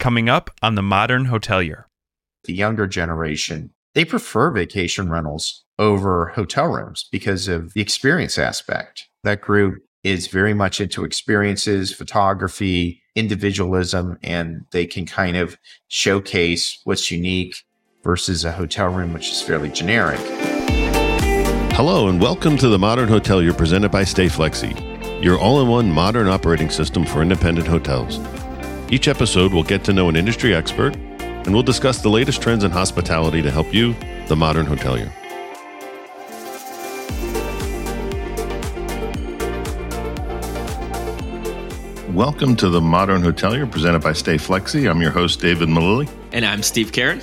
coming up on The Modern Hotelier. The younger generation, they prefer vacation rentals over hotel rooms because of the experience aspect. That group is very much into experiences, photography, individualism, and they can kind of showcase what's unique versus a hotel room, which is fairly generic. Hello, and welcome to the Modern Hotelier presented by StayFlexi, your all in one modern operating system for independent hotels. Each episode we'll get to know an industry expert, and we'll discuss the latest trends in hospitality to help you, the modern hotelier. Welcome to the Modern Hotelier presented by StayFlexi. I'm your host, David Millili. And I'm Steve Karen.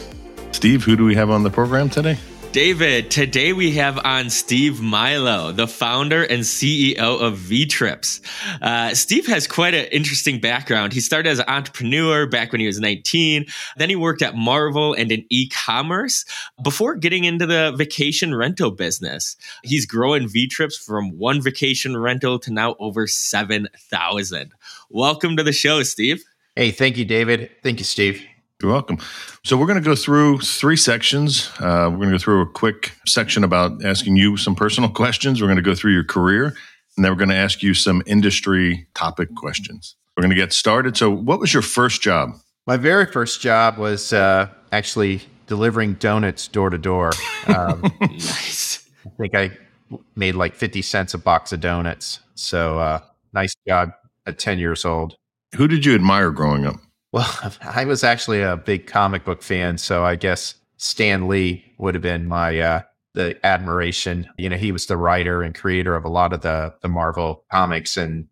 Steve, who do we have on the program today? David, today we have on Steve Milo, the founder and CEO of VTrips. Uh, Steve has quite an interesting background. He started as an entrepreneur back when he was 19. Then he worked at Marvel and in e-commerce before getting into the vacation rental business. He's growing VTrips from one vacation rental to now over 7,000. Welcome to the show, Steve. Hey, thank you, David. Thank you, Steve. You're welcome. So we're going to go through three sections. Uh, we're going to go through a quick section about asking you some personal questions. We're going to go through your career, and then we're going to ask you some industry topic questions. We're going to get started. So, what was your first job? My very first job was uh, actually delivering donuts door to door. Um, nice. I think I made like 50 cents a box of donuts. So, uh, nice job at 10 years old. Who did you admire growing up? Well, I was actually a big comic book fan, so I guess Stan Lee would have been my uh, the admiration. You know, he was the writer and creator of a lot of the the Marvel comics and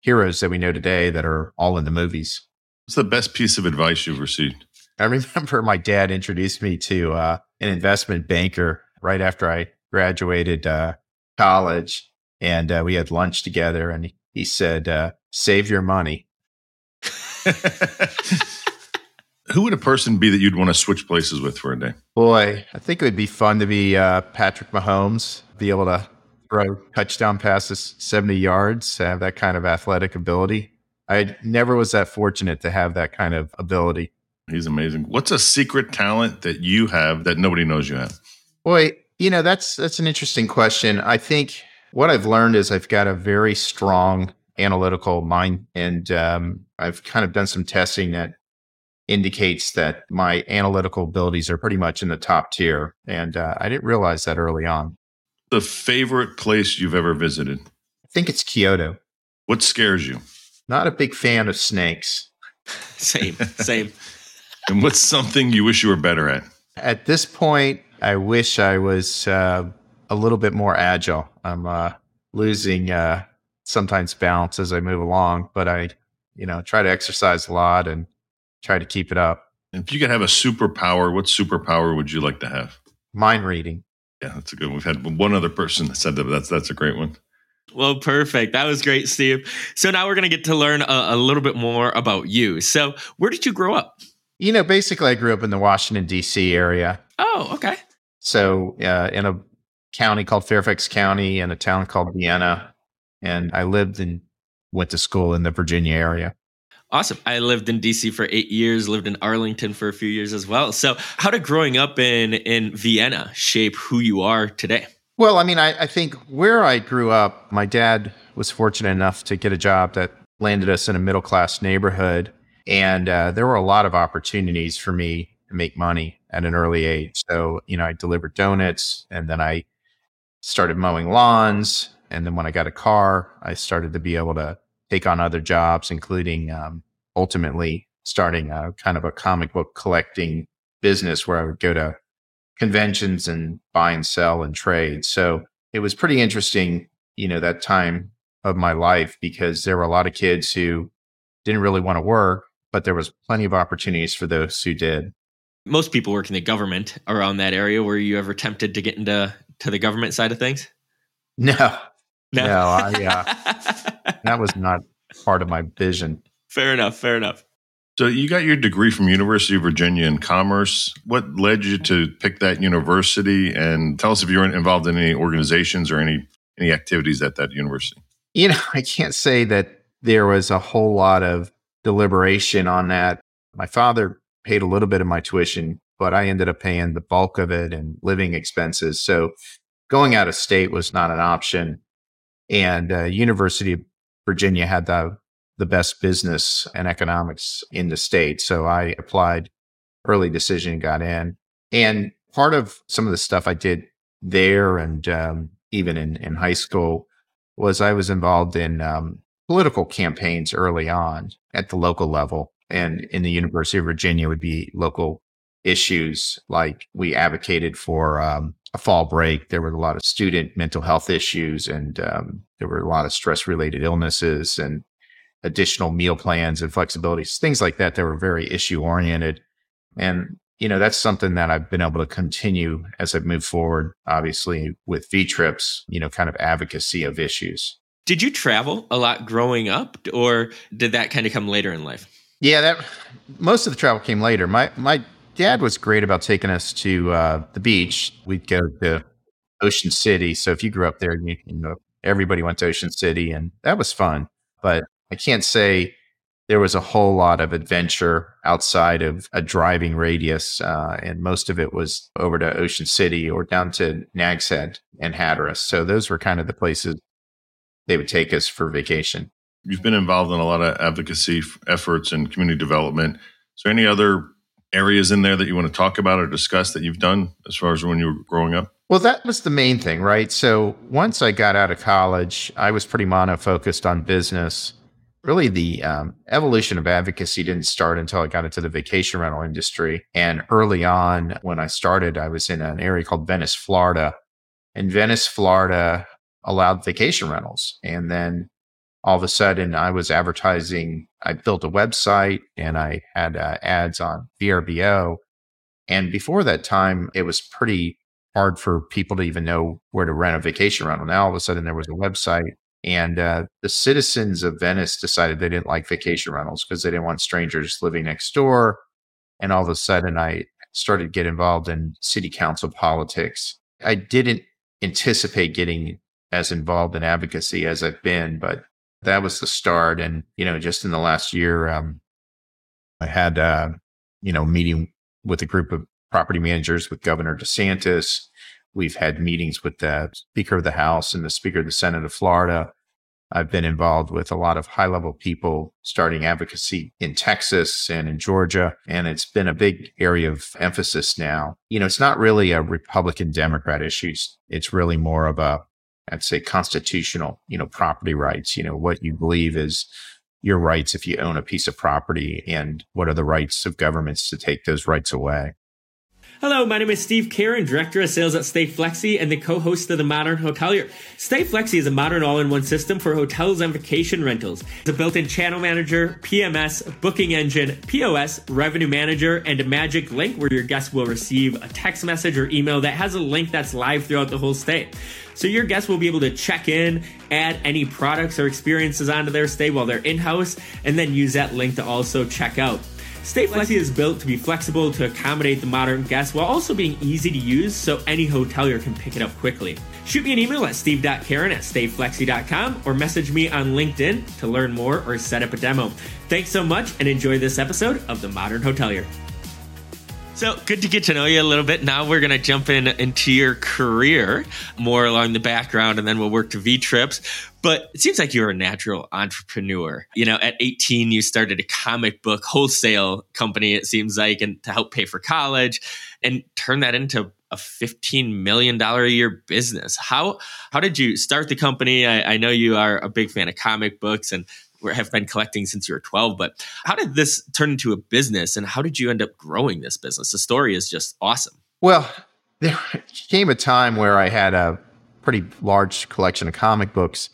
heroes that we know today that are all in the movies. What's the best piece of advice you've received? I remember my dad introduced me to uh, an investment banker right after I graduated uh, college, and uh, we had lunch together, and he said, uh, "Save your money." Who would a person be that you'd want to switch places with for a day? Boy, I think it would be fun to be uh, Patrick Mahomes, be able to throw touchdown passes 70 yards, have that kind of athletic ability. I never was that fortunate to have that kind of ability. He's amazing. What's a secret talent that you have that nobody knows you have? Boy, you know, that's that's an interesting question. I think what I've learned is I've got a very strong analytical mind and um, I've kind of done some testing that indicates that my analytical abilities are pretty much in the top tier. And uh, I didn't realize that early on. The favorite place you've ever visited? I think it's Kyoto. What scares you? Not a big fan of snakes. Same, same. and what's something you wish you were better at? At this point, I wish I was uh, a little bit more agile. I'm uh, losing uh, sometimes balance as I move along, but I you know, try to exercise a lot and try to keep it up. If you could have a superpower, what superpower would you like to have? Mind reading. Yeah, that's a good one. We've had one other person that said that, but that's that's a great one. Well, perfect. That was great, Steve. So now we're going to get to learn a, a, little bit more about you. So, where did you grow up? You know, basically, I grew up in the Washington D.C. area. Oh, okay. So, uh, in a county called Fairfax County, and a town called Vienna, and I lived in went to school in the Virginia area. Awesome. I lived in DC for eight years, lived in Arlington for a few years as well. So, how did growing up in, in Vienna shape who you are today? Well, I mean, I, I think where I grew up, my dad was fortunate enough to get a job that landed us in a middle class neighborhood. And uh, there were a lot of opportunities for me to make money at an early age. So, you know, I delivered donuts and then I started mowing lawns and then when I got a car, I started to be able to take on other jobs, including um, ultimately starting a kind of a comic book collecting business where I would go to conventions and buy and sell and trade. So it was pretty interesting, you know, that time of my life because there were a lot of kids who didn't really want to work, but there was plenty of opportunities for those who did. Most people work in the government around that area. Were you ever tempted to get into to the government side of things? No, no, no I, uh, that was not part of my vision. Fair enough. Fair enough. So you got your degree from University of Virginia in commerce. What led you to pick that university? And tell us if you were involved in any organizations or any any activities at that university. You know, I can't say that there was a whole lot of deliberation on that. My father paid a little bit of my tuition, but I ended up paying the bulk of it and living expenses. So going out of state was not an option. And uh, University of Virginia had the the best business and economics in the state. So I applied early decision, got in. And part of some of the stuff I did there and um, even in, in high school was I was involved in um, political campaigns early on at the local level. And in the University of Virginia would be local issues like we advocated for um, a fall break. There were a lot of student mental health issues and um, there were a lot of stress related illnesses and additional meal plans and flexibilities, things like that that were very issue oriented. And, you know, that's something that I've been able to continue as I've moved forward, obviously with VTrips, you know, kind of advocacy of issues. Did you travel a lot growing up or did that kind of come later in life? Yeah, that most of the travel came later. My my dad was great about taking us to uh, the beach. We'd go to Ocean City. So if you grew up there, you, you know everybody went to Ocean City, and that was fun. But I can't say there was a whole lot of adventure outside of a driving radius, uh, and most of it was over to Ocean City or down to Nags Head and Hatteras. So those were kind of the places they would take us for vacation. You've been involved in a lot of advocacy efforts and community development. Is there any other areas in there that you want to talk about or discuss that you've done as far as when you were growing up? Well, that was the main thing, right? So once I got out of college, I was pretty mono focused on business really the um, evolution of advocacy didn't start until I got into the vacation rental industry. And early on, when I started, I was in an area called Venice, Florida. And Venice, Florida allowed vacation rentals. And then all of a sudden, I was advertising. I built a website and I had uh, ads on VRBO. And before that time, it was pretty hard for people to even know where to rent a vacation rental. Now, all of a sudden, there was a website and uh, the citizens of Venice decided they didn't like vacation rentals because they didn't want strangers living next door. And all of a sudden, I started to get involved in city council politics. I didn't anticipate getting as involved in advocacy as I've been, but that was the start. And, you know, just in the last year, um, I had, uh, you know, meeting with a group of property managers with Governor DeSantis We've had meetings with the Speaker of the House and the Speaker of the Senate of Florida. I've been involved with a lot of high level people starting advocacy in Texas and in Georgia. And it's been a big area of emphasis now. You know, it's not really a Republican Democrat issue. It's really more of a, I'd say constitutional, you know, property rights, you know, what you believe is your rights if you own a piece of property and what are the rights of governments to take those rights away. Hello, my name is Steve Karen, Director of Sales at StayFlexi and the co-host of the Modern Hotelier. StayFlexi is a modern all-in-one system for hotels and vacation rentals. It's a built-in channel manager, PMS, booking engine, POS, revenue manager, and a magic link where your guests will receive a text message or email that has a link that's live throughout the whole stay. So your guests will be able to check in, add any products or experiences onto their stay while they're in-house, and then use that link to also check out. StayFlexi is built to be flexible to accommodate the modern guest while also being easy to use so any hotelier can pick it up quickly. Shoot me an email at steve.karen at stayflexi.com or message me on LinkedIn to learn more or set up a demo. Thanks so much and enjoy this episode of The Modern Hotelier. So good to get to know you a little bit. Now we're going to jump in into your career more along the background, and then we'll work to VTrips. But it seems like you're a natural entrepreneur. You know, at 18, you started a comic book wholesale company. It seems like, and to help pay for college, and turn that into a $15 million a year business. How how did you start the company? I, I know you are a big fan of comic books and have been collecting since you were 12. But how did this turn into a business and how did you end up growing this business? The story is just awesome. Well, there came a time where I had a pretty large collection of comic books.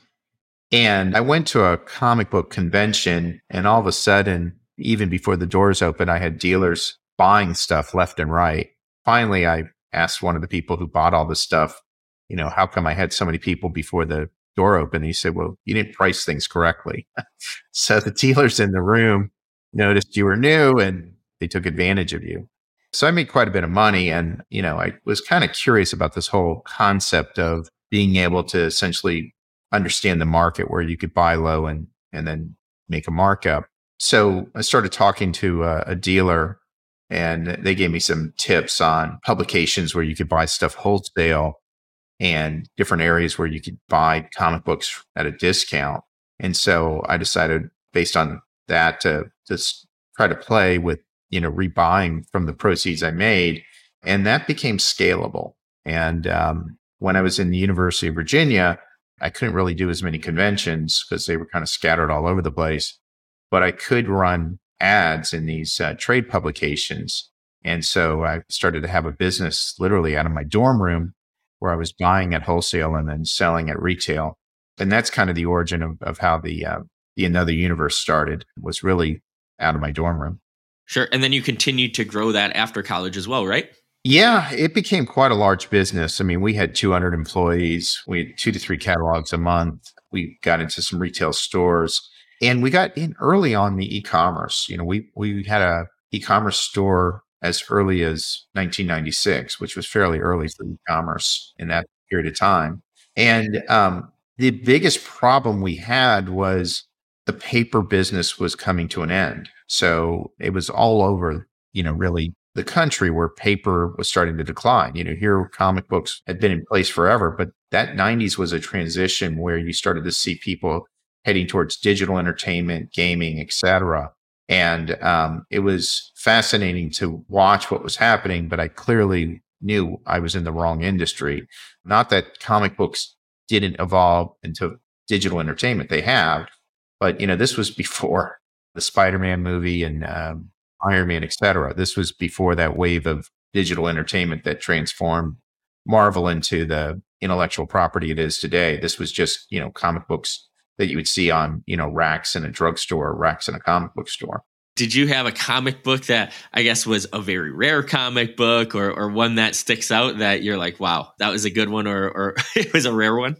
And I went to a comic book convention, and all of a sudden, even before the doors opened, I had dealers buying stuff left and right. Finally, I asked one of the people who bought all this stuff, you know, how come I had so many people before the door open. he said, Well, you didn't price things correctly. so the dealers in the room noticed you were new and they took advantage of you. So I made quite a bit of money. And, you know, I was kind of curious about this whole concept of being able to essentially understand the market where you could buy low and, and then make a markup. so I started talking to a, a dealer and they gave me some tips on publications where you could buy stuff wholesale and different areas where you could buy comic books at a discount. And so I decided based on that to just try to play with, you know, rebuying from the proceeds I made. And that became scalable. And um, when I was in the University of Virginia, I couldn't really do as many conventions because they were kind of scattered all over the place, but I could run ads in these uh, trade publications. And so I started to have a business literally out of my dorm room where I was buying at wholesale and then selling at retail. And that's kind of the origin of, of how the, uh, the Another Universe started was really out of my dorm room. Sure. And then you continued to grow that after college as well, right? Yeah, it became quite a large business. I mean, we had 200 employees. We had two to three catalogs a month. We got into some retail stores and we got in early on the e-commerce. You know, we, we had a e-commerce store as early as 1996, which was fairly early for e-commerce in that period of time. And um, the biggest problem we had was the paper business was coming to an end. So it was all over, you know, really the country where paper was starting to decline. You know, here comic books had been in place forever, but that 90s was a transition where you started to see people heading towards digital entertainment, gaming, etc. And um, it was fascinating to watch what was happening, but I clearly knew I was in the wrong industry. Not that comic books didn't evolve into digital entertainment; they have, but you know, this was before the Spider-Man movie and um, Iron Man, etc. This was before that wave of digital entertainment that transformed Marvel into the intellectual property it is today. This was just, you know, comic books that you would see on, you know, racks in a drugstore, racks in a comic book store. Did you have a comic book that I guess was a very rare comic book or, or one that sticks out that you're like, wow, that was a good one or, or it was a rare one?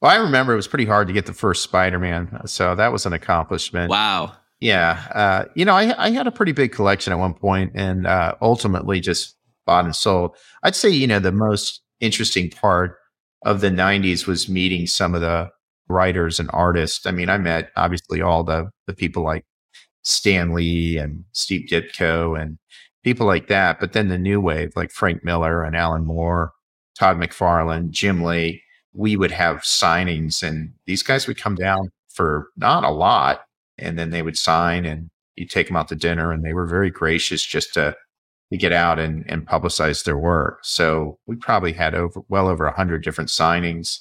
Well, I remember it was pretty hard to get the first Spider Man. So that was an accomplishment. Wow. Yeah. Uh, you know, I, I had a pretty big collection at one point and uh, ultimately just bought and sold. I'd say, you know, the most interesting part of the 90s was meeting some of the writers and artists. I mean, I met obviously all the, the people like Stan Lee and Steve Ditko and people like that. But then the new wave, like Frank Miller and Alan Moore, Todd McFarlane, Jim Lee, we would have signings and these guys would come down for not a lot and then they would sign and you take them out to dinner and they were very gracious just to to get out and, and publicize their work. So we probably had over well over a hundred different signings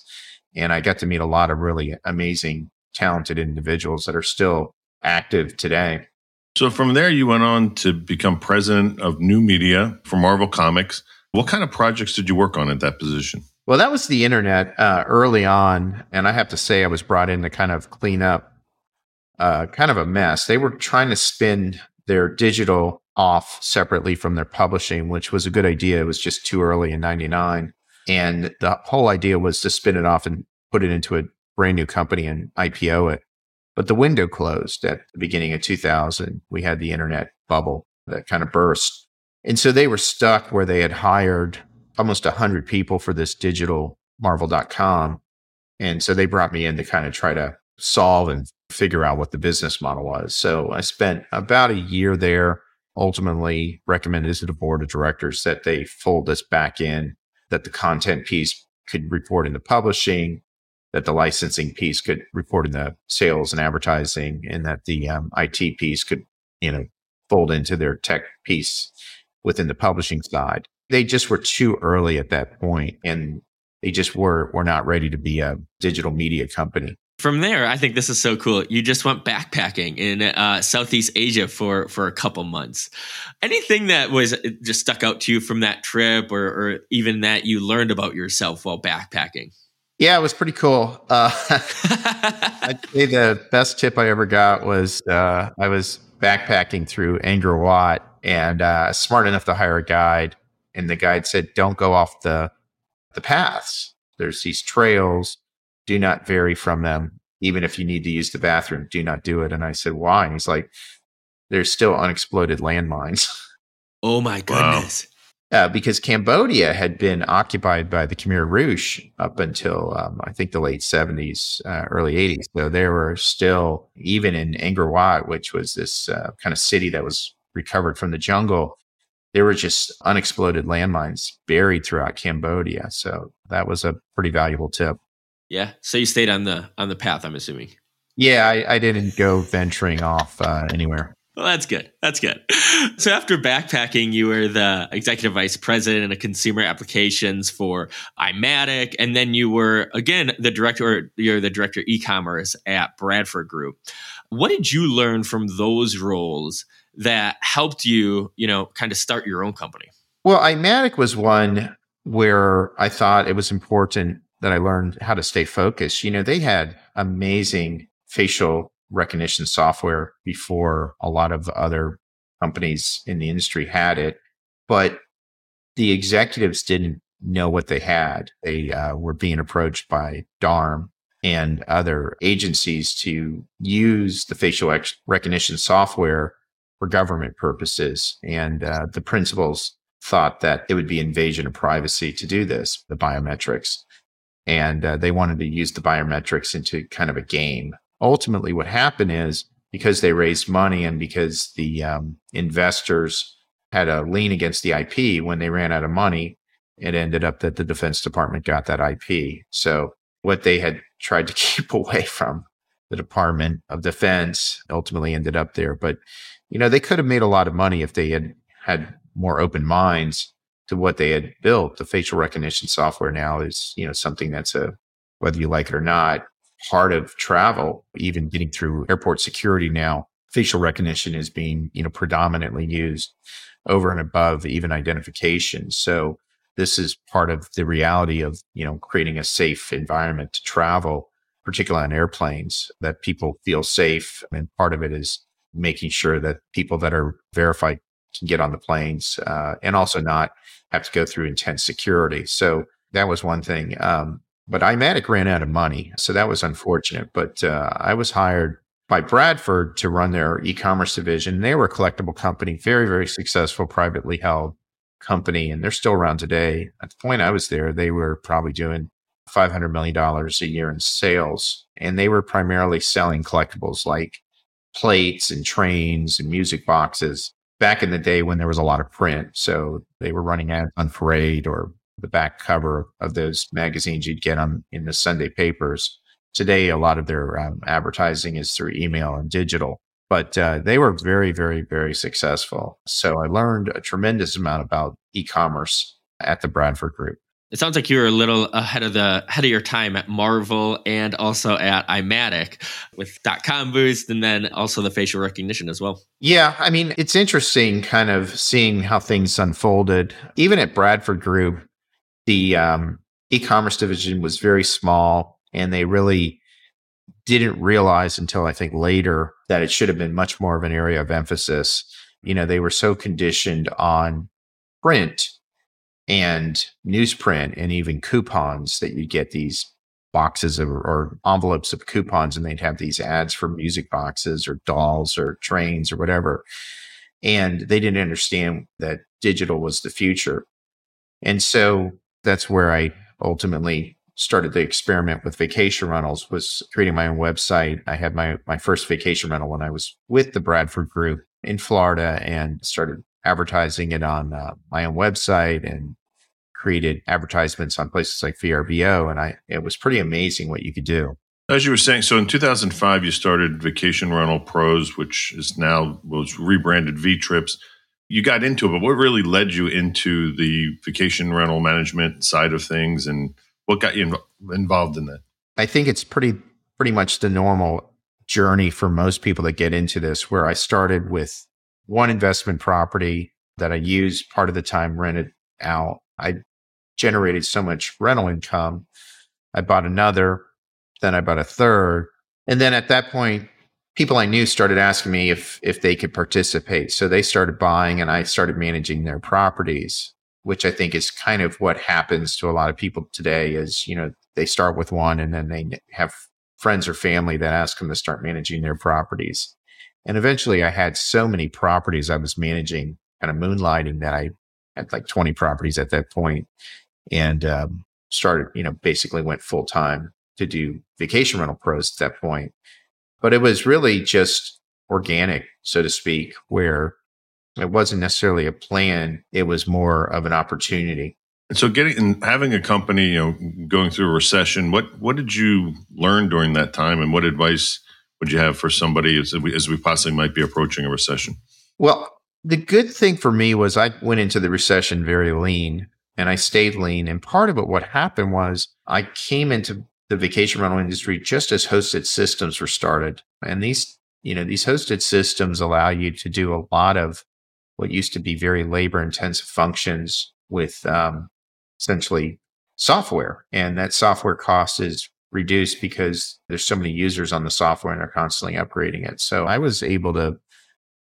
and I got to meet a lot of really amazing, talented individuals that are still active today. So from there, you went on to become president of new media for Marvel Comics. What kind of projects did you work on at that position? Well, that was the internet uh, early on. And I have to say, I was brought in to kind of clean up uh, kind of a mess. They were trying to spin their digital off separately from their publishing, which was a good idea. It was just too early in 99. And the whole idea was to spin it off and put it into a brand new company and IPO it. But the window closed at the beginning of 2000. We had the internet bubble that kind of burst. And so they were stuck where they had hired almost 100 people for this digital marvel.com. And so they brought me in to kind of try to solve and figure out what the business model was. So I spent about a year there, ultimately recommended to the board of directors that they fold this back in, that the content piece could report in the publishing, that the licensing piece could report in the sales and advertising, and that the um, IT piece could, you know, fold into their tech piece within the publishing side. They just were too early at that point and they just were were not ready to be a digital media company from there, I think this is so cool. You just went backpacking in uh, Southeast Asia for for a couple months. Anything that was just stuck out to you from that trip, or, or even that you learned about yourself while backpacking? Yeah, it was pretty cool. Uh, I'd say the best tip I ever got was uh, I was backpacking through Angkor Wat and uh, smart enough to hire a guide, and the guide said, "Don't go off the the paths. There's these trails." Do not vary from them. Even if you need to use the bathroom, do not do it. And I said, why? And he's like, there's still unexploded landmines. Oh my goodness. uh, because Cambodia had been occupied by the Khmer Rouge up until um, I think the late 70s, uh, early 80s. So there were still, even in Angkor Wat, which was this uh, kind of city that was recovered from the jungle, there were just unexploded landmines buried throughout Cambodia. So that was a pretty valuable tip. Yeah. So you stayed on the on the path, I'm assuming. Yeah, I, I didn't go venturing off uh, anywhere. Well, that's good. That's good. So after backpacking, you were the executive vice president of consumer applications for iMatic, and then you were again the director. You're the director e-commerce at Bradford Group. What did you learn from those roles that helped you, you know, kind of start your own company? Well, iMatic was one where I thought it was important that I learned how to stay focused. You know, they had amazing facial recognition software before a lot of other companies in the industry had it, but the executives didn't know what they had. They uh, were being approached by DARPA and other agencies to use the facial ex- recognition software for government purposes. And uh, the principals thought that it would be invasion of privacy to do this, the biometrics. And uh, they wanted to use the biometrics into kind of a game. Ultimately, what happened is because they raised money and because the um, investors had a lien against the IP when they ran out of money, it ended up that the Defense Department got that IP. So what they had tried to keep away from the Department of Defense ultimately ended up there. But you know, they could have made a lot of money if they had had more open minds to what they had built. The facial recognition software now is, you know, something that's a, whether you like it or not, part of travel, even getting through airport security now. Facial recognition is being, you know, predominantly used over and above even identification. So this is part of the reality of, you know, creating a safe environment to travel, particularly on airplanes, that people feel safe. And part of it is making sure that people that are verified can get on the planes uh, and also not have to go through intense security. So that was one thing. Um, but iMatic ran out of money. So that was unfortunate. But uh, I was hired by Bradford to run their e commerce division. They were a collectible company, very, very successful, privately held company. And they're still around today. At the point I was there, they were probably doing $500 million a year in sales. And they were primarily selling collectibles like plates and trains and music boxes back in the day when there was a lot of print. So they were running ads on Parade or the back cover of those magazines you'd get on in the Sunday papers. Today, a lot of their um, advertising is through email and digital, but uh, they were very, very, very successful. So I learned a tremendous amount about e-commerce at the Bradford Group. It sounds like you were a little ahead of the ahead of your time at Marvel and also at iMatic with .com boost and then also the facial recognition as well. Yeah, I mean, it's interesting kind of seeing how things unfolded. Even at Bradford Group, the um, e-commerce division was very small and they really didn't realize until I think later that it should have been much more of an area of emphasis. You know, they were so conditioned on print and newsprint and even coupons that you get these boxes of, or envelopes of coupons and they'd have these ads for music boxes or dolls or trains or whatever. And they didn't understand that digital was the future. And so that's where I ultimately started the experiment with vacation rentals was creating my own website. I had my, my first vacation rental when I was with the Bradford group in Florida and started advertising it on uh, my own website and created advertisements on places like VRBO, and I it was pretty amazing what you could do. As you were saying, so in 2005 you started Vacation Rental Pros, which is now was rebranded VTrips. You got into it, but what really led you into the vacation rental management side of things, and what got you involved in that? I think it's pretty pretty much the normal journey for most people that get into this, where I started with one investment property that I used part of the time rented out. I generated so much rental income. I bought another, then I bought a third. And then at that point, people I knew started asking me if if they could participate. So they started buying and I started managing their properties, which I think is kind of what happens to a lot of people today is, you know, they start with one and then they have friends or family that ask them to start managing their properties. And eventually I had so many properties I was managing kind of moonlighting that I had like 20 properties at that point and um, started, you know, basically went full time to do vacation rental pros at that point. But it was really just organic, so to speak, where it wasn't necessarily a plan. It was more of an opportunity. And so getting and having a company, you know, going through a recession, what what did you learn during that time and what advice would you have for somebody as we, as we possibly might be approaching a recession? Well, the good thing for me was I went into the recession very lean and I stayed lean. And part of it, what happened was I came into the vacation rental industry just as hosted systems were started. And these, you know, these hosted systems allow you to do a lot of what used to be very labor intensive functions with um, essentially software. And that software cost is reduced because there's so many users on the software and they're constantly upgrading it. So I was able to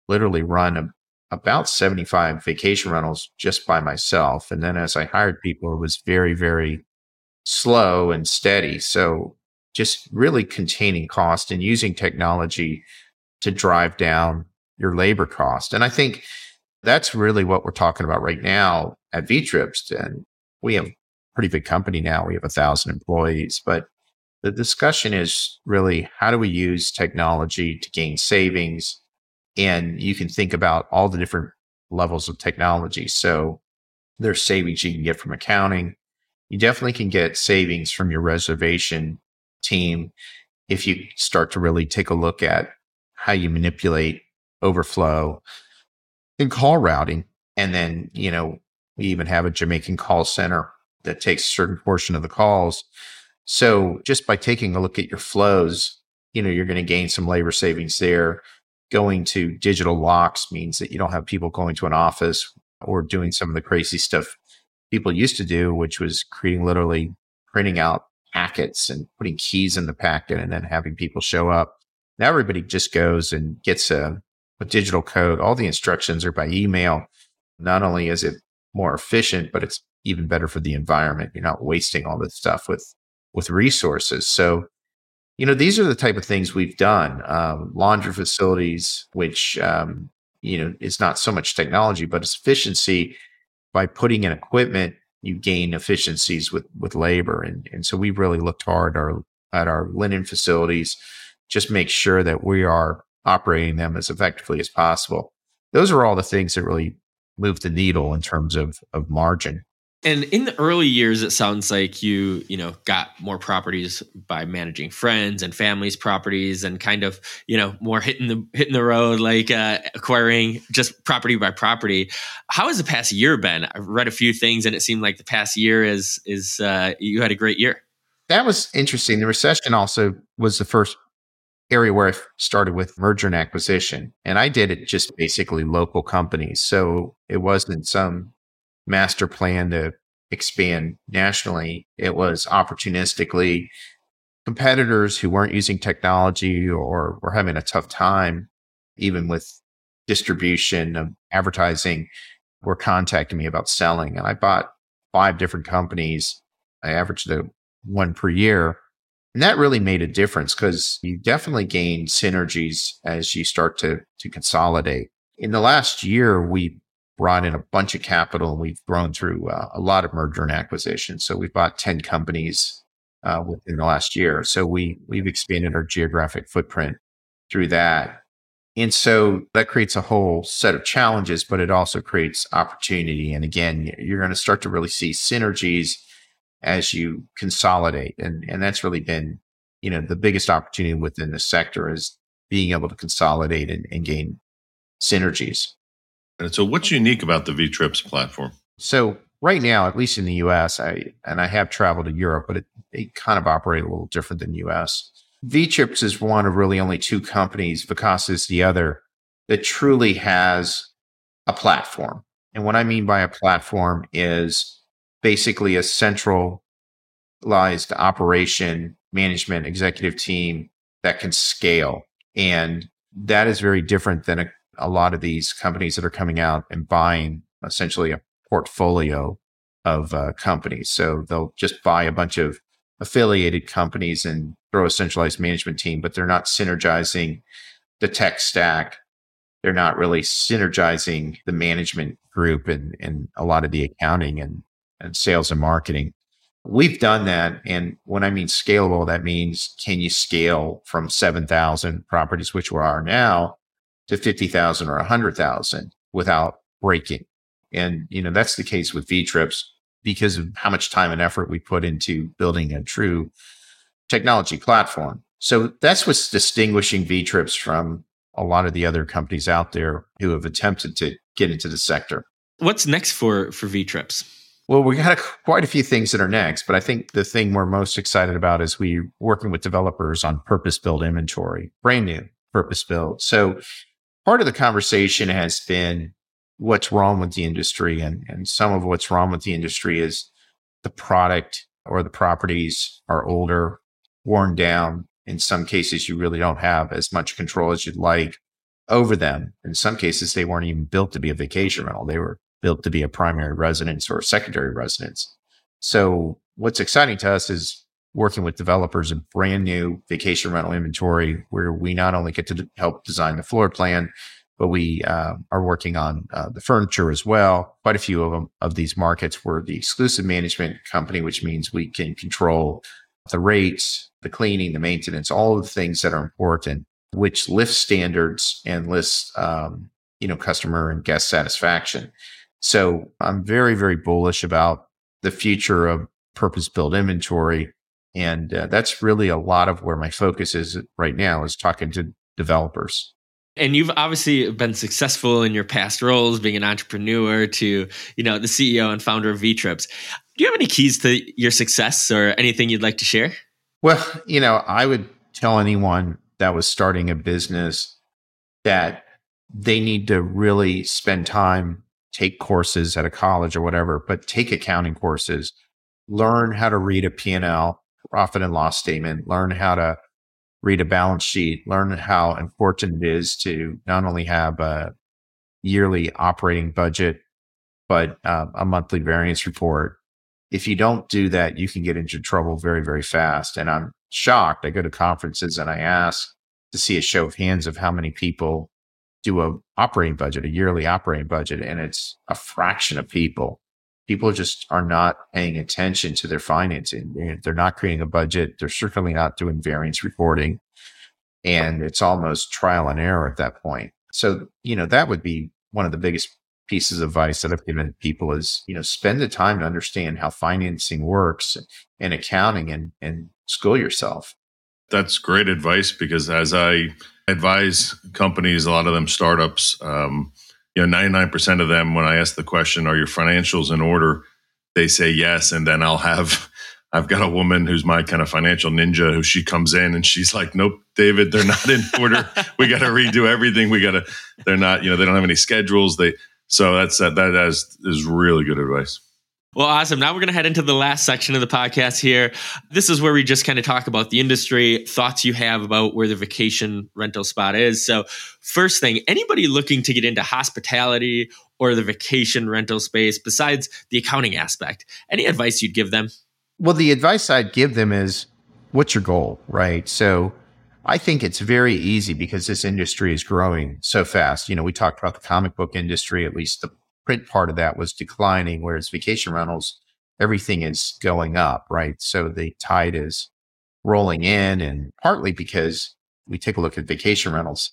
literally run a, about 75 vacation rentals just by myself. And then as I hired people, it was very, very slow and steady. So just really containing cost and using technology to drive down your labor cost. And I think that's really what we're talking about right now at VTrips. And we have a pretty big company now. We have a thousand employees, but the discussion is really how do we use technology to gain savings? And you can think about all the different levels of technology. So there's savings you can get from accounting. You definitely can get savings from your reservation team if you start to really take a look at how you manipulate overflow and call routing. And then, you know, we even have a Jamaican call center that takes a certain portion of the calls. So just by taking a look at your flows, you know, you're going to gain some labor savings there. Going to digital locks means that you don't have people going to an office or doing some of the crazy stuff people used to do, which was creating literally printing out packets and putting keys in the packet and then having people show up. Now everybody just goes and gets a, a digital code. All the instructions are by email. Not only is it more efficient, but it's even better for the environment. You're not wasting all this stuff with with resources. So, you know, these are the type of things we've done. Um, laundry facilities, which um, you know is not so much technology, but it's efficiency. By putting in equipment, you gain efficiencies with with labor, and and so we've really looked hard our, at our linen facilities, just make sure that we are operating them as effectively as possible. Those are all the things that really move the needle in terms of of margin. And in the early years, it sounds like you, you know, got more properties by managing friends and families' properties, and kind of, you know, more hitting the hitting the road, like uh, acquiring just property by property. How has the past year been? I've read a few things, and it seemed like the past year is is uh, you had a great year. That was interesting. The recession also was the first area where I started with merger and acquisition, and I did it just basically local companies. So it wasn't some master plan to expand nationally. It was opportunistically competitors who weren't using technology or were having a tough time, even with distribution of advertising, were contacting me about selling. And I bought five different companies. I averaged a one per year. And that really made a difference because you definitely gain synergies as you start to, to consolidate. In the last year, we brought in a bunch of capital and we've grown through uh, a lot of merger and acquisition. So we've bought 10 companies uh, within the last year. So we, we've expanded our geographic footprint through that. And so that creates a whole set of challenges, but it also creates opportunity. And again, you're going to start to really see synergies as you consolidate. And, and that's really been, you know, the biggest opportunity within the sector is being able to consolidate and, and gain synergies. And so, what's unique about the VTrips platform? So, right now, at least in the US, I and I have traveled to Europe, but it, they kind of operate a little different than US. VTrips is one of really only two companies, Vacasa is the other, that truly has a platform. And what I mean by a platform is basically a centralized operation management executive team that can scale. And that is very different than a a lot of these companies that are coming out and buying essentially a portfolio of uh, companies. So they'll just buy a bunch of affiliated companies and throw a centralized management team, but they're not synergizing the tech stack they're not really synergizing the management group and, and a lot of the accounting and, and sales and marketing. We've done that. And when I mean scalable, that means can you scale from 7,000 properties, which we are now, to 50,000 or 100,000 without breaking? And, you know, that's the case with VTrips because of how much time and effort we put into building a true technology platform. So that's what's distinguishing VTrips from a lot of the other companies out there who have attempted to get into the sector. What's next for for VTrips? Well, we got quite a few things that are next, but I think the thing we're most excited about is we working with developers on purpose built inventory, brand new purpose built. So part of the conversation has been what's wrong with the industry. And, and some of what's wrong with the industry is the product or the properties are older, worn down. In some cases, you really don't have as much control as you'd like over them. In some cases, they weren't even built to be a vacation rental. They were built to be a primary residence or a secondary residence. So what's exciting to us is working with developers of brand new vacation rental inventory where we not only get to help design the floor plan, but we uh, are working on uh, the furniture as well. Quite a few of them of these markets were the exclusive management company, which means we can control the rates, the cleaning, the maintenance, all of the things that are important, which lifts standards and lifts, um, you know, customer and guest satisfaction. So I'm very, very bullish about the future of purpose built inventory. And uh, that's really a lot of where my focus is right now is talking to developers. And you've obviously been successful in your past roles being an entrepreneur to you know the ceo and founder of vtrips. Do you have any keys to your success or anything you'd like to share? Well you know i would tell anyone that was starting a business that they need to really spend time take courses at a college or whatever but take accounting courses learn how to read a p&l profit and loss statement learn how to read a balance sheet, learn how important it is to not only have a yearly operating budget, but uh, a monthly variance report. If you don't do that, you can get into trouble very, very fast. And I'm shocked. I go to conferences and I ask to see a show of hands of how many people do a operating budget, a yearly operating budget, and it's a fraction of people people just are not paying attention to their financing. They're not creating a budget. They're certainly not doing variance reporting. And it's almost trial and error at that point. So, you know, that would be one of the biggest pieces of advice that I've given people is, you know, spend the time to understand how financing works and accounting and, and school yourself. That's great advice because as I advise companies, a lot of them startups, um, you know 99% of them when i ask the question are your financials in order? they say yes and then i'll have i've got a woman who's my kind of financial ninja who she comes in and she's like nope david they're not in order. We got to redo everything. We got to they're not you know they don't have any schedules. They so that's that that is, is really good advice well, awesome. Now we're going to head into the last section of the podcast here. This is where we just kind of talk about the industry, thoughts you have about where the vacation rental spot is. So, first thing, anybody looking to get into hospitality or the vacation rental space besides the accounting aspect, any advice you'd give them? Well, the advice I'd give them is what's your goal, right? So, I think it's very easy because this industry is growing so fast. You know, we talked about the comic book industry, at least the print part of that was declining, whereas vacation rentals, everything is going up, right? So the tide is rolling in, and partly because we take a look at vacation rentals,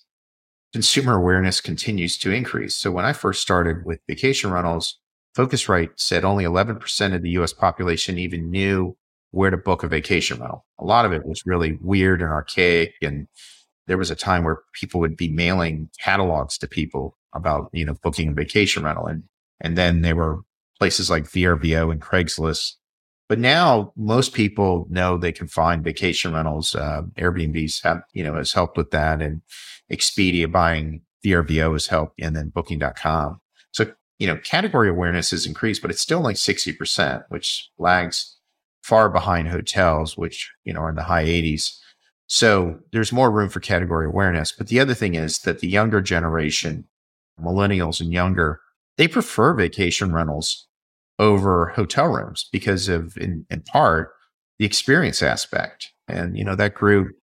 consumer awareness continues to increase. So when I first started with vacation rentals, Phocuswright said only 11% of the US population even knew where to book a vacation rental. A lot of it was really weird and archaic. And there was a time where people would be mailing catalogs to people about, you know, booking a vacation rental. And, and then there were places like VRBO and Craigslist. But now most people know they can find vacation rentals. Uh, Airbnbs have, you know, has helped with that and Expedia buying VRBO has helped and then booking.com. So, you know, category awareness has increased, but it's still like 60%, which lags far behind hotels, which, you know, are in the high 80s. So there's more room for category awareness. But the other thing is that the younger generation millennials and younger, they prefer vacation rentals over hotel rooms because of, in, in part, the experience aspect. And, you know, that group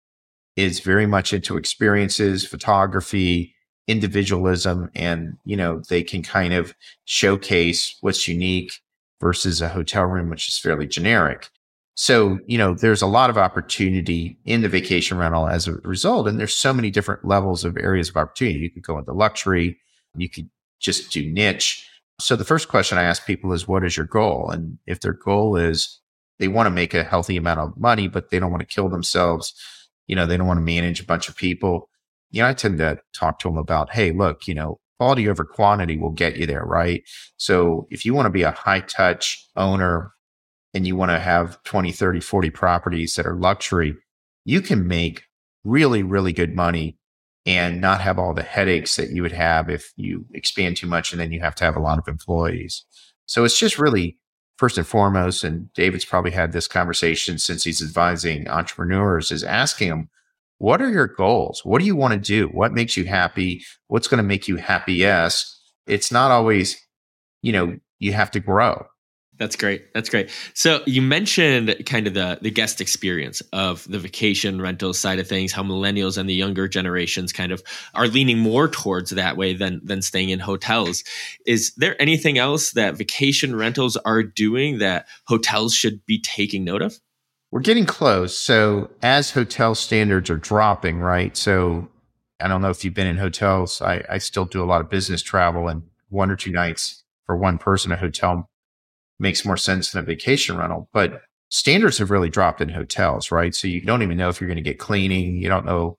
is very much into experiences, photography, individualism and, you know, they can kind of showcase what's unique versus a hotel room, which is fairly generic. So, you know, there's a lot of opportunity in the vacation rental as a result. And there's so many different levels of areas of opportunity. You could go into luxury, you could just do niche. So the first question I ask people is, what is your goal? And if their goal is they want to make a healthy amount of money, but they don't want to kill themselves, you know, they don't want to manage a bunch of people. You know, I tend to talk to them about, hey, look, you know, quality over quantity will get you there, right? So if you want to be a high touch owner and you want to have 20, 30, 40 properties that are luxury, you can make really, really good money and not have all the headaches that you would have if you expand too much and then you have to have a lot of employees. So it's just really first and foremost, and David's probably had this conversation since he's advising entrepreneurs, is asking them, what are your goals? What do you want to do? What makes you happy? What's going to make you happiest? It's not always, you know, you have to grow. That's great. That's great. So you mentioned kind of the the guest experience of the vacation rental side of things, how millennials and the younger generations kind of are leaning more towards that way than than staying in hotels. Is there anything else that vacation rentals are doing that hotels should be taking note of? We're getting close. So as hotel standards are dropping, right? So I don't know if you've been in hotels. I, I still do a lot of business travel and one or two nights for one person a hotel makes more sense than a vacation rental. But standards have really dropped in hotels, right? So you don't even know if you're going to get cleaning. You don't know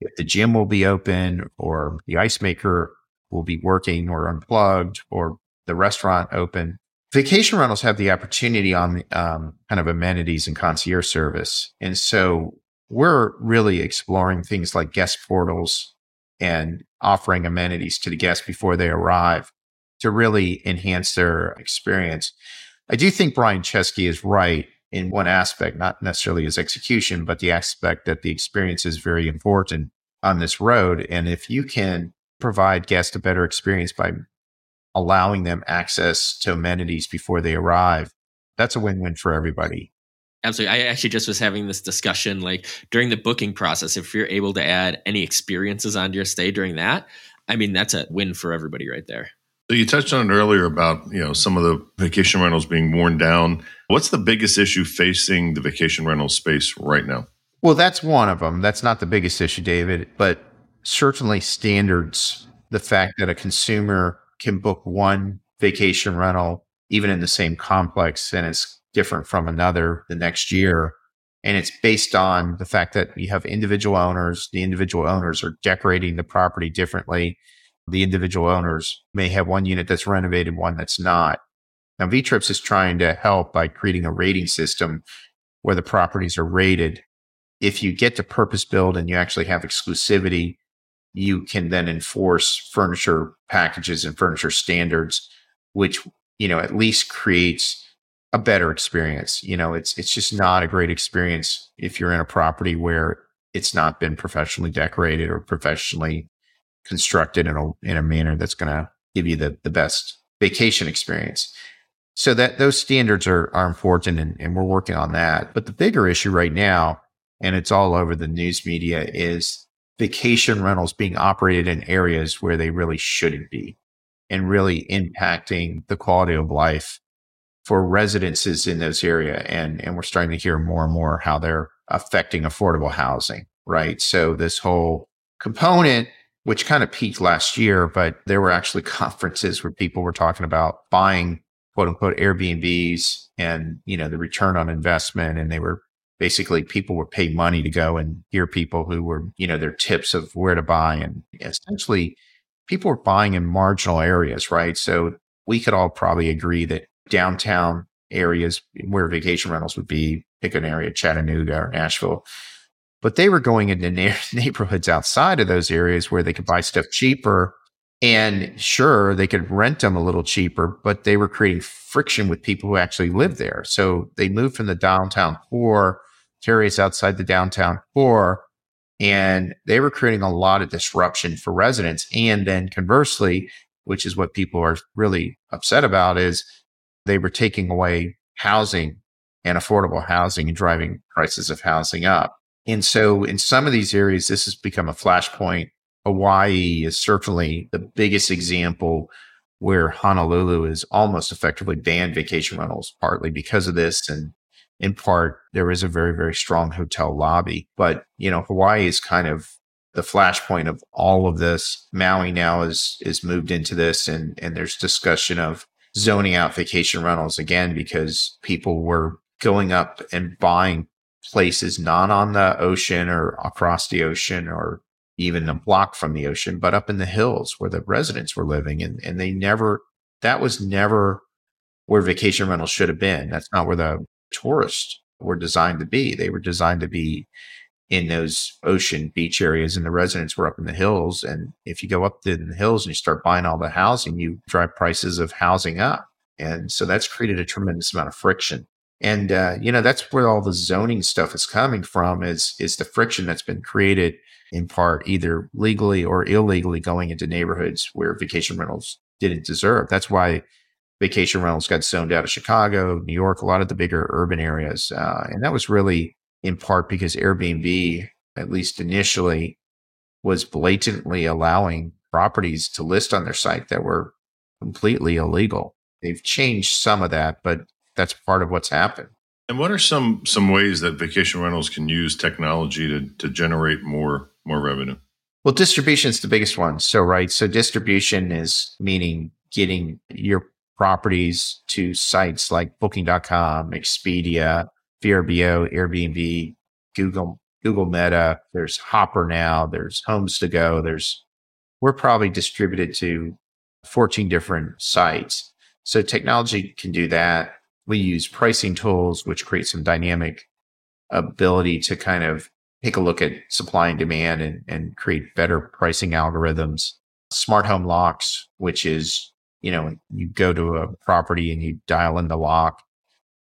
if the gym will be open or the ice maker will be working or unplugged or the restaurant open. Vacation rentals have the opportunity on um, kind of amenities and concierge service. And so we're really exploring things like guest portals and offering amenities to the guests before they arrive to really enhance their experience. I do think Brian Chesky is right in one aspect, not necessarily his execution, but the aspect that the experience is very important on this road. And if you can provide guests a better experience by allowing them access to amenities before they arrive, that's a win win for everybody. Absolutely. I actually just was having this discussion like during the booking process. If you're able to add any experiences onto your stay during that, I mean, that's a win for everybody right there. So you touched on it earlier about you know some of the vacation rentals being worn down. What's the biggest issue facing the vacation rental space right now? Well, that's one of them. That's not the biggest issue, David, but certainly standards. The fact that a consumer can book one vacation rental, even in the same complex, and it's different from another the next year. And it's based on the fact that you have individual owners. The individual owners are decorating the property differently the individual owners may have one unit that's renovated, one that's not. Now, VTrips is trying to help by creating a rating system where the properties are rated. If you get to purpose build and you actually have exclusivity, you can then enforce furniture packages and furniture standards, which, you know, at least creates a better experience. You know, it's, it's just not a great experience if you're in a property where it's not been professionally decorated or professionally constructed in a in a manner that's going to give you the the best vacation experience. So that those standards are are important, and, and we're working on that. But the bigger issue right now, and it's all over the news media, is vacation rentals being operated in areas where they really shouldn't be, and really impacting the quality of life for residences in those area. And and we're starting to hear more and more how they're affecting affordable housing. Right. So this whole component which kind of peaked last year, but there were actually conferences where people were talking about buying quote unquote Airbnbs and, you know, the return on investment. And they were basically people were paying money to go and hear people who were, you know, their tips of where to buy. And essentially people were buying in marginal areas, right? So we could all probably agree that downtown areas where vacation rentals would be, pick an area, Chattanooga or Nashville, but they were going into na- neighborhoods outside of those areas where they could buy stuff cheaper. And sure, they could rent them a little cheaper, but they were creating friction with people who actually live there. So they moved from the downtown core to areas outside the downtown core. And they were creating a lot of disruption for residents. And then conversely, which is what people are really upset about, is they were taking away housing and affordable housing and driving prices of housing up. And so in some of these areas, this has become a flashpoint Hawaii is certainly the biggest example where Honolulu is almost effectively banned vacation rentals, partly because of this. And in part, there is a very, very strong hotel lobby. But, you know, Hawaii is kind of the flashpoint of all of this. Maui now is is moved into this and and there's discussion of zoning out vacation rentals again because people were going up and buying places not on the ocean or across the ocean or even a block from the ocean, but up in the hills where the residents were living. And, and they never, that was never where vacation rentals should have been. That's not where the tourists were designed to be. They were designed to be in those ocean beach areas and the residents were up in the hills. And if you go up in the hills and you start buying all the housing, you drive prices of housing up. And so that's created a tremendous amount of friction. And uh, you know that's where all the zoning stuff is coming from is is the friction that's been created in part either legally or illegally going into neighborhoods where vacation rentals didn't deserve. That's why vacation rentals got zoned out of Chicago, New York, a lot of the bigger urban areas, uh, and that was really in part because Airbnb, at least initially, was blatantly allowing properties to list on their site that were completely illegal. They've changed some of that, but that's part of what's happened. And what are some some ways that vacation rentals can use technology to to generate more more revenue? Well, distribution is the biggest one. So, right. So, distribution is meaning getting your properties to sites like booking.com, Expedia, VRBO, Airbnb, Google, Google Meta. There's Hopper now. There's Homes to Go. There's, we're probably distributed to 14 different sites. So, technology can do that. We use pricing tools, which create some dynamic ability to kind of take a look at supply and demand and, and create better pricing algorithms. Smart home locks, which is, you know, you go to a property and you dial in the lock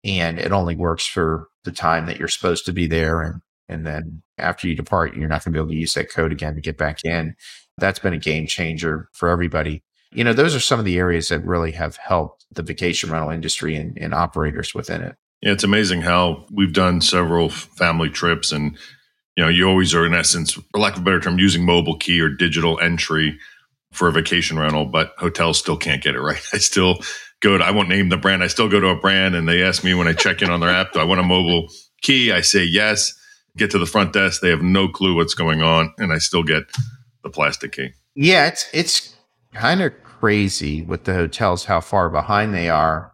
and it only works for the time that you're supposed to be there. And, and then after you depart, you're not going to be able to use that code again to get back in. That's been a game changer for everybody you know, those are some of the areas that really have helped the vacation rental industry and, and operators within it. Yeah, it's amazing how we've done several family trips and you know, you always are in essence, for lack of a better term, using mobile key or digital entry for a vacation rental, but hotels still can't get it right. I still go to, I won't name the brand. I still go to a brand and they ask me when I check in on their app, do I want a mobile key? I say yes. Get to the front desk. They have no clue what's going on. And I still get the plastic key. Yeah, it's, it's kind of crazy with the hotels how far behind they are.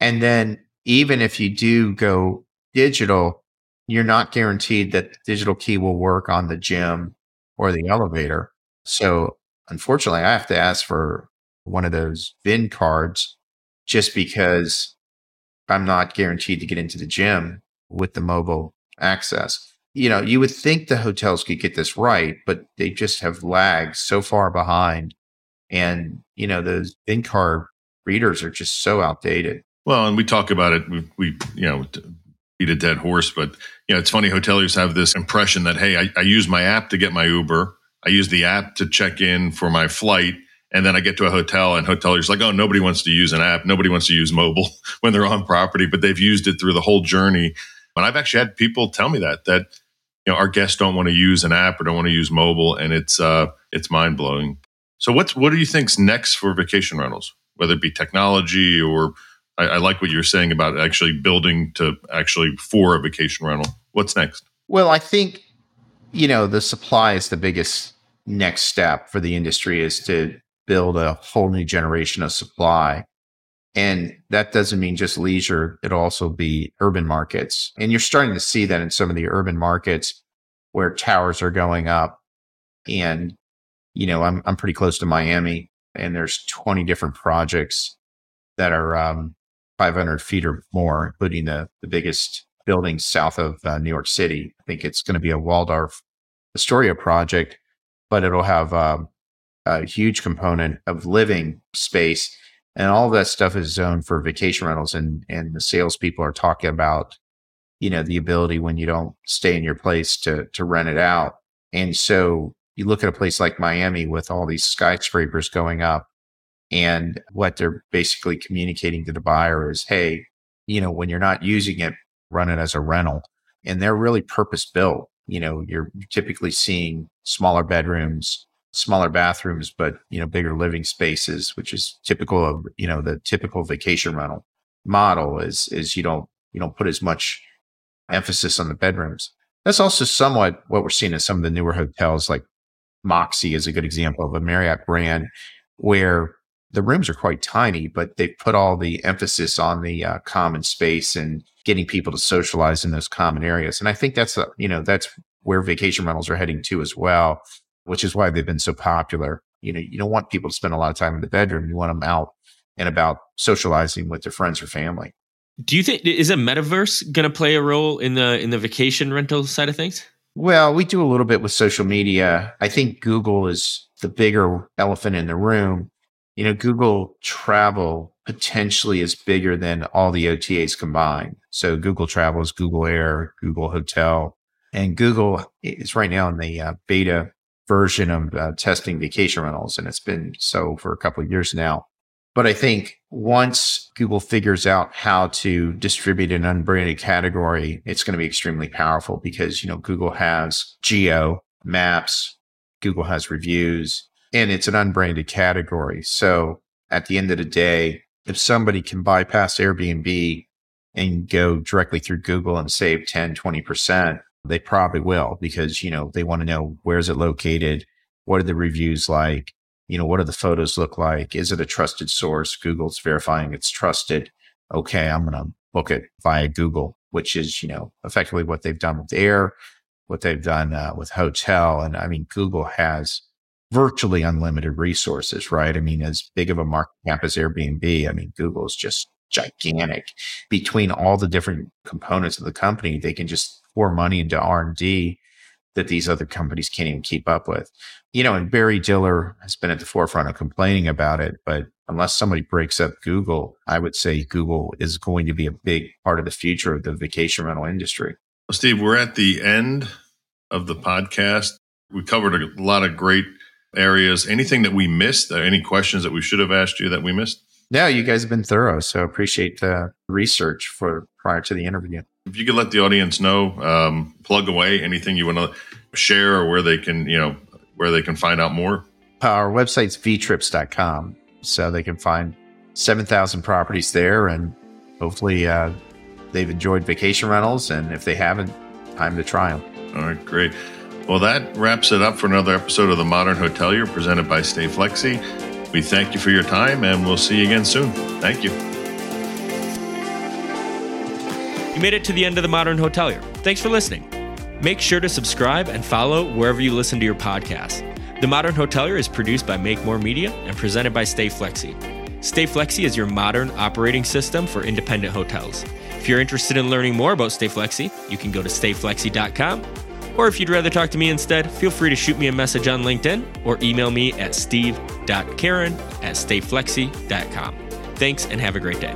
And then even if you do go digital, you're not guaranteed that the digital key will work on the gym or the elevator. So unfortunately, I have to ask for one of those VingCards just because I'm not guaranteed to get into the gym with the mobile access. You know, you would think the hotels could get this right, but they just have lagged so far behind and, you know, those in car readers are just so outdated. Well, and we talk about it. We, we you know, beat a dead horse, but, you know, it's funny. Hoteliers have this impression that, hey, I, I use my app to get my Uber. I use the app to check in for my flight. And then I get to a hotel and hoteliers like, oh, nobody wants to use an app. Nobody wants to use mobile when they're on property, but they've used it through the whole journey. And I've actually had people tell me that, that, you know, our guests don't want to use an app or don't want to use mobile. And it's, uh, it's mind blowing. So what's what do you think's next for vacation rentals? Whether it be technology or I, I like what you're saying about actually building to actually for a vacation rental. What's next? Well, I think you know the supply is the biggest next step for the industry is to build a whole new generation of supply. And that doesn't mean just leisure. It'll also be urban markets. And you're starting to see that in some of the urban markets where towers are going up and you know, I'm I'm pretty close to Miami, and there's 20 different projects that are um, 500 feet or more, including the the biggest building south of uh, New York City. I think it's going to be a Waldorf Astoria project, but it'll have um, a huge component of living space, and all that stuff is zoned for vacation rentals. And and the salespeople are talking about, you know, the ability when you don't stay in your place to to rent it out. And so you look at a place like Miami with all these skyscrapers going up and what they're basically communicating to the buyer is, Hey, you know, when you're not using it, run it as a rental and they're really purpose built. You know, you're typically seeing smaller bedrooms, smaller bathrooms, but you know, bigger living spaces, which is typical of, you know, the typical vacation rental model is, is you don't, you don't put as much emphasis on the bedrooms. That's also somewhat what we're seeing in some of the newer hotels, like Moxy is a good example of a Marriott brand where the rooms are quite tiny, but they put all the emphasis on the uh, common space and getting people to socialize in those common areas. And I think that's, a, you know, that's where vacation rentals are heading to as well, which is why they've been so popular. You know, you don't want people to spend a lot of time in the bedroom. You want them out and about socializing with their friends or family. Do you think is a metaverse going to play a role in the in the vacation rental side of things? Well, we do a little bit with social media. I think Google is the bigger elephant in the room. You know, Google Travel potentially is bigger than all the OTAs combined. So Google Travel is Google Air, Google Hotel, and Google is right now in the uh, beta version of uh, testing vacation rentals, and it's been so for a couple of years now. But I think once Google figures out how to distribute an unbranded category, it's going to be extremely powerful because, you know, Google has geo maps, Google has reviews, and it's an unbranded category. So at the end of the day, if somebody can bypass Airbnb and go directly through Google and save 10, 20%, they probably will because, you know, they want to know where is it located? What are the reviews like? You know, what do the photos look like? Is it a trusted source? Google's verifying it's trusted. Okay, I'm going to book it via Google, which is, you know, effectively what they've done with Air, what they've done uh, with Hotel. And I mean, Google has virtually unlimited resources, right? I mean, as big of a market cap as Airbnb, I mean, Google is just gigantic. Between all the different components of the company, they can just pour money into R&D that these other companies can't even keep up with. You know, and Barry Diller has been at the forefront of complaining about it, but unless somebody breaks up Google, I would say Google is going to be a big part of the future of the vacation rental industry. Well, Steve, we're at the end of the podcast. We covered a lot of great areas. Anything that we missed? Uh, any questions that we should have asked you that we missed? No, you guys have been thorough. So appreciate the research for prior to the interview. If you could let the audience know, um, plug away anything you want to share or where they can, you know, where they can find out more. Our website's vtrips.com. So they can find 7,000 properties there and hopefully uh, they've enjoyed vacation rentals. And if they haven't, time to try them. All right, great. Well, that wraps it up for another episode of The Modern Hotelier presented by StayFlexi. We thank you for your time and we'll see you again soon. Thank you. You made it to the end of The Modern Hotelier. Thanks for listening. Make sure to subscribe and follow wherever you listen to your podcast. The Modern Hotelier is produced by Make More Media and presented by StayFlexi. Stay Flexi is your modern operating system for independent hotels. If you're interested in learning more about StayFlexi, you can go to stayflexi.com. Or if you'd rather talk to me instead, feel free to shoot me a message on LinkedIn or email me at steve.karen at stayflexi.com. Thanks and have a great day.